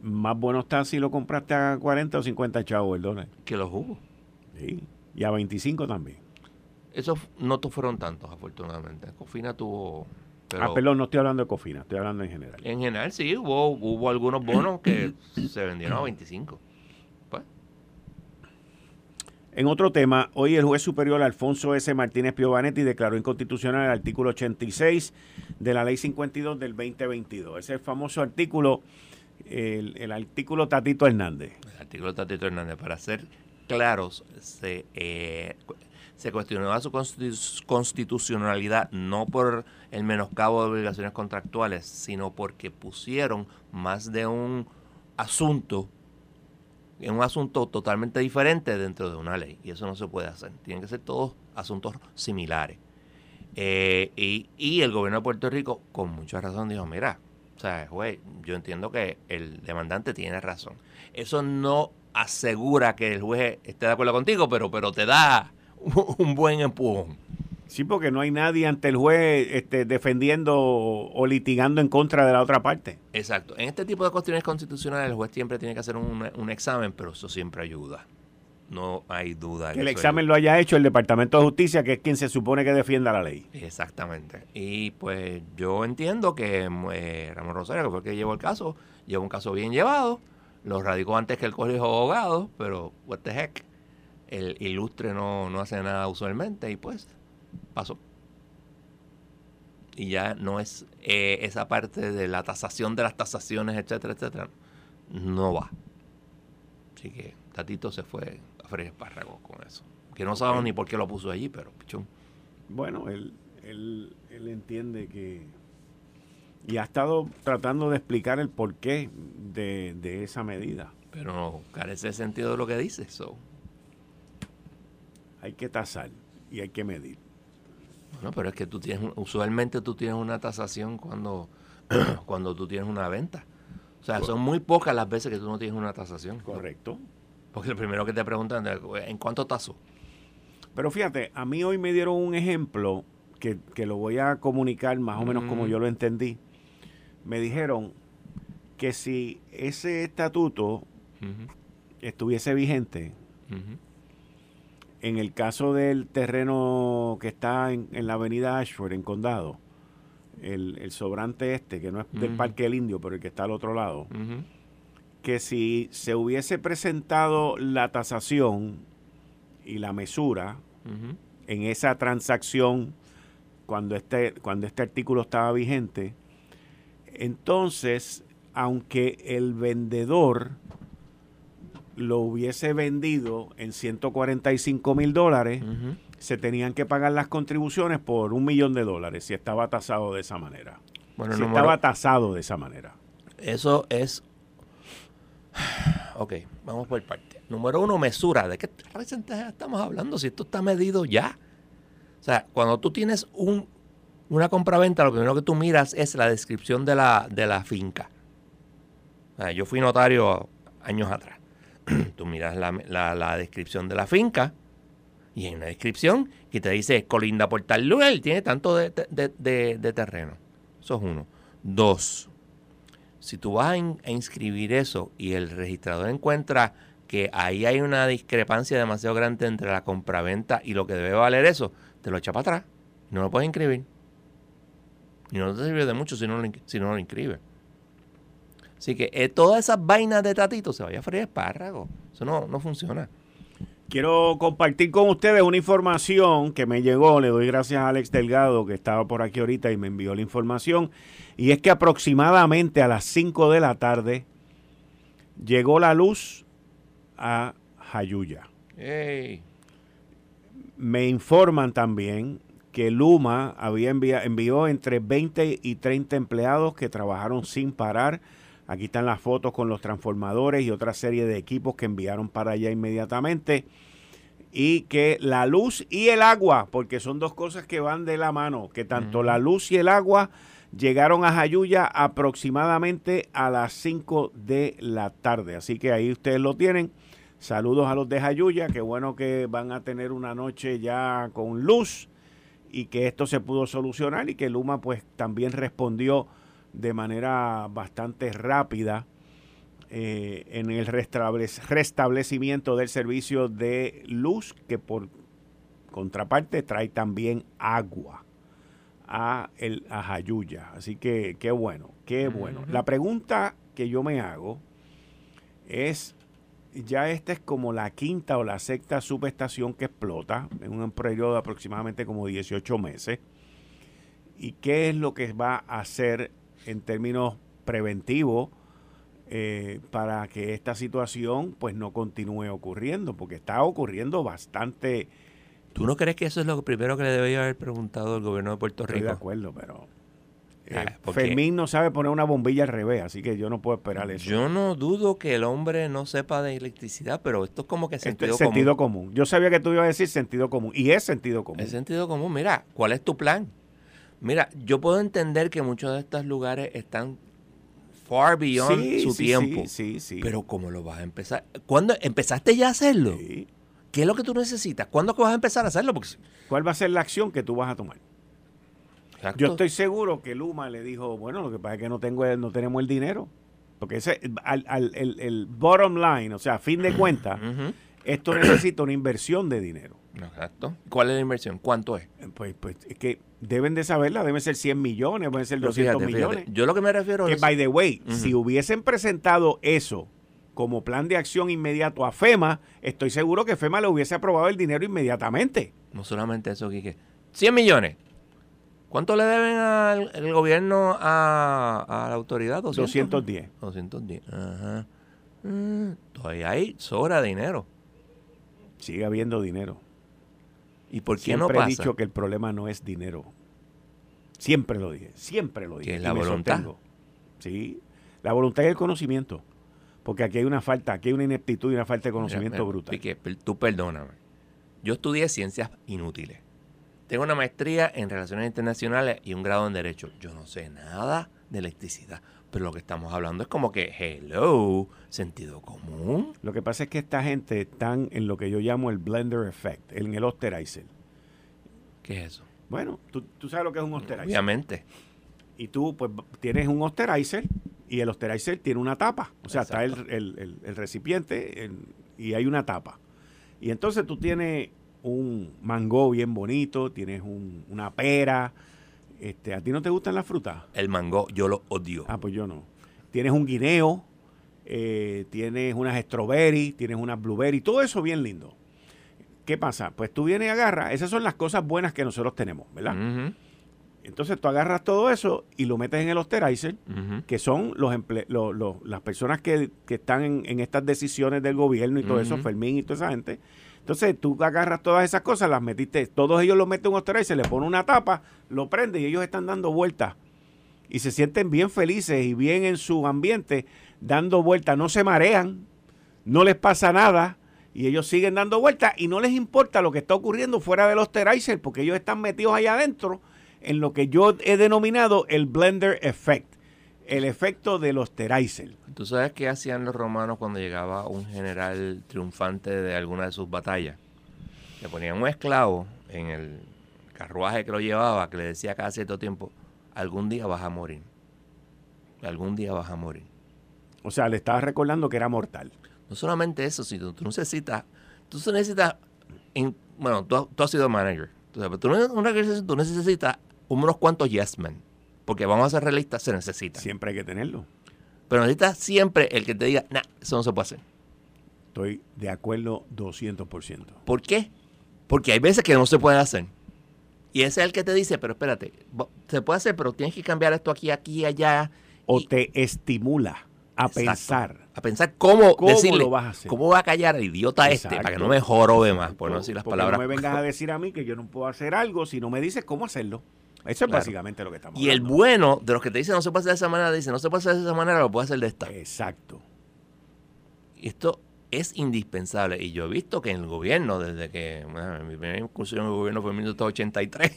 B: más bueno está si lo compraste a 40 o 50 chavos el dólar.
H: Que los jugos.
B: Sí, y a 25 también.
H: Esos no fueron tantos, afortunadamente. Cofina tuvo...
B: ah, perdón, no estoy hablando de Cofina, estoy hablando en general.
H: En general sí, hubo, hubo algunos bonos que se vendieron a 25.
B: En otro tema, hoy el juez superior Alfonso S. Martínez Piovanetti declaró inconstitucional el artículo 86 de la ley 52 del 2022. Ese famoso artículo el, artículo Tatito Hernández.
H: El artículo Tatito Hernández, para ser claros, se, eh, cuestionaba su constitucionalidad no por el menoscabo de obligaciones contractuales, sino porque pusieron más de un asunto en un asunto totalmente diferente dentro de una ley. Y eso no se puede hacer. Tienen que ser todos asuntos similares. Eh, y, el gobierno de Puerto Rico, con mucha razón, dijo, mira, o sea, juez, yo entiendo que el demandante tiene razón. Eso no asegura que el juez esté de acuerdo contigo, pero, pero te da un buen empujón.
B: Sí, porque no hay nadie ante el juez este, defendiendo o litigando en contra de la otra parte.
H: Exacto. En este tipo de cuestiones constitucionales el juez siempre tiene que hacer un, un examen, pero eso siempre ayuda. No hay duda.
B: Que el examen lo haya hecho el Departamento de Justicia, que es quien se supone que defienda la ley.
H: Exactamente. Y pues yo entiendo que eh, Ramón Rosario, que fue el que llevó el caso, llevó un caso bien llevado. Lo radicó antes que el colegio de abogados, pero what the heck. El ilustre no, no hace nada usualmente y pues pasó. Y ya no es eh, esa parte de la tasación de las tasaciones, etcétera, etcétera. No va. Así que Tatito se fue Fred Espárrago con eso. Que no sabemos ni por qué lo puso allí, pero pichón.
B: Bueno, él, él, él entiende que... Y ha estado tratando de explicar el porqué de, de esa medida.
H: Pero no carece de sentido de lo que dice. eso.
B: Hay que tasar y hay que medir.
H: No, pero es que tú tienes, usualmente tú tienes una tasación cuando, cuando tú tienes una venta. O sea, son muy pocas las veces que tú no tienes una tasación.
B: Correcto.
H: Porque lo primero que te preguntan es, ¿en cuánto tazo?
B: Pero fíjate, a mí hoy me dieron un ejemplo que, lo voy a comunicar más o menos como mm. yo lo entendí. Me dijeron que si ese estatuto estuviese vigente, en el caso del terreno que está en, la avenida Ashford, en Condado, el, sobrante este, que no es del Parque del Indio, pero el que está al otro lado, que si se hubiese presentado la tasación y la mesura en esa transacción cuando este, cuando este artículo estaba vigente, entonces, aunque el vendedor lo hubiese vendido en 145 mil dólares, se tenían que pagar las contribuciones por un millón de dólares si estaba tasado de esa manera. Bueno, si estaba tasado de esa manera.
H: Eso es... Ok, vamos por parte. Número uno, mesura. ¿De qué porcentaje estamos hablando? Si esto está medido ya. O sea, cuando tú tienes un, una compraventa, lo primero que tú miras es la descripción de la, de la finca. yo fui notario años atrás. tú miras la, descripción de la finca y hay una descripción que te dice colinda por tal lugar, tiene tanto de, terreno. Eso es uno. Dos, si tú vas a, inscribir eso y el registrador encuentra que ahí hay una discrepancia demasiado grande entre la compraventa y lo que debe valer eso, te lo echa para atrás. No lo puedes inscribir. Y no te sirve de mucho si no lo, si no lo inscribes. Así que eh, todas esas vainas de tatito se vaya a freír espárrago. Eso no, no funciona.
B: Quiero compartir con ustedes una información que me llegó. Le doy gracias a Alex Delgado que estaba por aquí ahorita y me envió la información. Y es que aproximadamente a las 5 de la tarde llegó la luz a Jayuya. Me informan también que Luma había envió entre 20 y 30 empleados que trabajaron sin parar Aquí están las fotos con los transformadores y otra serie de equipos que enviaron para allá inmediatamente. Y que la luz y el agua, porque son dos cosas que van de la mano, que tanto la luz y el agua llegaron a Jayuya aproximadamente a las 5 de la tarde. Así que ahí ustedes lo tienen. Saludos a los de Jayuya, qué bueno que van a tener una noche ya con luz y que esto se pudo solucionar y que Luma pues también respondió de manera bastante rápida eh, en el restablecimiento del servicio de luz que por contraparte trae también agua a, el, a Jayuya. Así que qué bueno, qué bueno. La pregunta que yo me hago es, ya esta es como la quinta o la sexta subestación que explota en un periodo de aproximadamente como 18 meses. ¿Y qué es lo que va a hacer en términos preventivos eh, para que esta situación pues no continúe ocurriendo, porque está ocurriendo bastante.
H: ¿Tú no crees que eso es lo primero que le debería haber preguntado el gobierno de Puerto Rico?
B: Estoy de acuerdo, pero eh, ah, Fermín no sabe poner una bombilla al revés, así que yo no puedo esperar eso.
H: Yo no dudo que el hombre no sepa de electricidad, pero esto es como que
B: sentido, común. sentido común. Yo sabía que tú ibas a decir sentido común, y es sentido común.
H: Es sentido común. Mira, ¿cuál es tu plan? Mira, yo puedo entender que muchos de estos lugares están far beyond su tiempo. Sí, sí, Pero ¿cómo lo vas a empezar? ¿Cuándo empezaste ya a hacerlo? ¿Qué es lo que tú necesitas? ¿Cuándo vas a empezar a hacerlo? Porque...
B: ¿Cuál va a ser la acción que tú vas a tomar? Yo estoy seguro que Luma le dijo, bueno, lo que pasa es que no tengo no tenemos el dinero. Porque ese al, el, el, bottom line, o sea, a fin de cuentas, esto necesita una inversión de dinero.
H: Exacto. ¿Cuál es la inversión? ¿Cuánto es?
B: Eh, pues, pues es que deben de saberla, deben ser 100 millones, pueden ser 200 millones.
H: Yo lo que me refiero
B: es... Que, by the way, si hubiesen presentado eso como plan de acción inmediato a FEMA, estoy seguro que FEMA le hubiese aprobado el dinero inmediatamente.
H: No solamente eso, Quique. 100 millones. ¿Cuánto le deben al gobierno a, la autoridad?
B: 210.
H: 210. Ajá. Mm, todavía hay sobra dinero.
B: Sigue habiendo dinero.
H: ¿Y por qué
B: siempre
H: no
B: he dicho que el problema no es dinero. Siempre lo dije, siempre lo dije.
H: Que es la voluntad.
B: Sí, la voluntad y el conocimiento. Porque aquí hay una falta, aquí hay una ineptitud y una falta de conocimiento brutal.
H: tú perdóname. Yo estudié ciencias inútiles. Tengo una maestría en relaciones internacionales y un grado en derecho. Yo no sé nada de electricidad. Pero lo que estamos hablando es como que, hello, sentido común.
B: Lo que pasa es que esta gente están en lo que yo llamo el blender effect, en el osterizer.
H: ¿Qué es eso?
B: Bueno, tú, sabes lo que es un osterizer.
H: Obviamente.
B: Y tú, pues, tienes un osterizer y el osterizer tiene una tapa. O sea, está el, recipiente y hay una tapa. Y entonces tú tienes un mango bien bonito, tienes una pera, este, ¿A ti no te gustan las frutas?
H: El mango, yo lo odio.
B: Ah, pues yo no. Tienes un guineo, eh, tienes unas strawberry, tienes unas blueberry, todo eso bien lindo. ¿Qué pasa? Pues tú vienes y agarras, esas son las cosas buenas que nosotros tenemos, ¿verdad? Entonces tú agarras todo eso y lo metes en el Osterizer, que son los, las personas que, están en, estas decisiones del gobierno y todo eso, Fermín y toda esa gente. Entonces tú agarras todas esas cosas, las metiste, todos ellos lo meten en un Osterizer, le ponen una tapa, lo prende y ellos están dando vueltas. Y se sienten bien felices y bien en su ambiente, dando vueltas, no se marean, no les pasa nada y ellos siguen dando vueltas y no les importa lo que está ocurriendo fuera del Osterizer porque ellos están metidos allá adentro en lo que yo he denominado el blender effect, el efecto del osterizer.
H: ¿Tú sabes qué hacían los romanos cuando llegaba un general triunfante de alguna de sus batallas? Le ponían un esclavo en el carruaje que lo llevaba, que le decía cada cierto tiempo, algún día vas a morir. Algún día vas a morir.
B: O sea, le estaba recordando que era mortal.
H: No solamente eso, sino tú necesitas, tú necesitas, bueno, tú, has sido manager. Tú, tú necesitas unos cuantos yes men. Porque vamos a ser realistas, se necesita.
B: Siempre hay que tenerlo.
H: Pero necesitas siempre el que te diga, nah, eso no se puede hacer.
B: Estoy de acuerdo 200%.
H: ¿Por qué? Porque hay veces que no se puede hacer. Y ese es el que te dice, pero espérate, se puede hacer, pero tienes que cambiar esto aquí, aquí, allá.
B: O te estimula a pensar.
H: A pensar cómo, decirle, lo vas a hacer? cómo va a callar el idiota este para que no me jorobe más, por no decir las palabras.
B: No me vengas a decir a mí que yo no puedo hacer algo si no me dices cómo hacerlo. Eso es básicamente lo que estamos
H: Y el bueno de los que te dicen no se hacer de esa manera, dice no se puede hacer de esa manera, lo puede hacer de esta.
B: Exacto.
H: Esto es indispensable. Y yo he visto que en el gobierno, desde que mi primera incursión en el gobierno fue en 1983,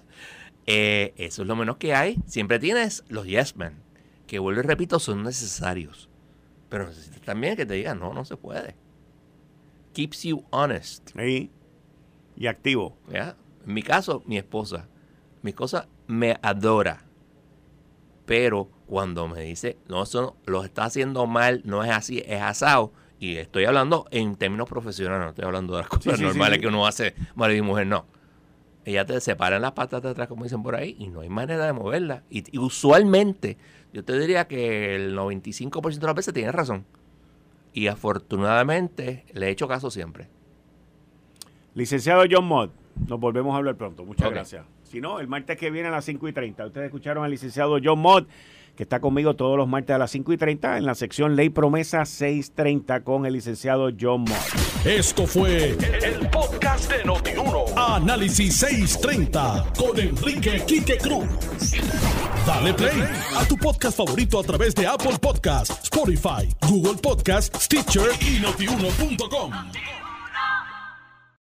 H: eh, eso es lo menos que hay. Siempre tienes los yes men, que vuelvo y repito, son necesarios. Pero necesitas también que te digan, no, no se puede. Keeps you honest.
B: Y activo.
H: En mi caso, mi esposa mi esposa me adora. Pero cuando me dice, no, eso lo está haciendo mal, no es así, es asado. Y estoy hablando en términos profesionales, no estoy hablando de las cosas normales que uno hace marido y mujer, no. Ella te separa las patas de atrás, como dicen por ahí, y no hay manera de moverla. Y, usualmente, yo te diría que el 95% de las veces tiene razón. Y afortunadamente le he hecho caso siempre.
B: Licenciado John Mott, nos volvemos a hablar pronto. Muchas gracias. Si no, el martes que viene a las 5 y 30. Ustedes escucharon al licenciado John Mott, que está conmigo todos los martes a las 5 y 30 en la sección Ley Promesa 630 con el licenciado John Mott.
A: Esto fue el, podcast de Notiuno. Análisis 630 con Enrique Quique Cruz. Dale play a tu podcast favorito a través de Apple Podcasts, Spotify, Google Podcasts, Stitcher y notiuno.com.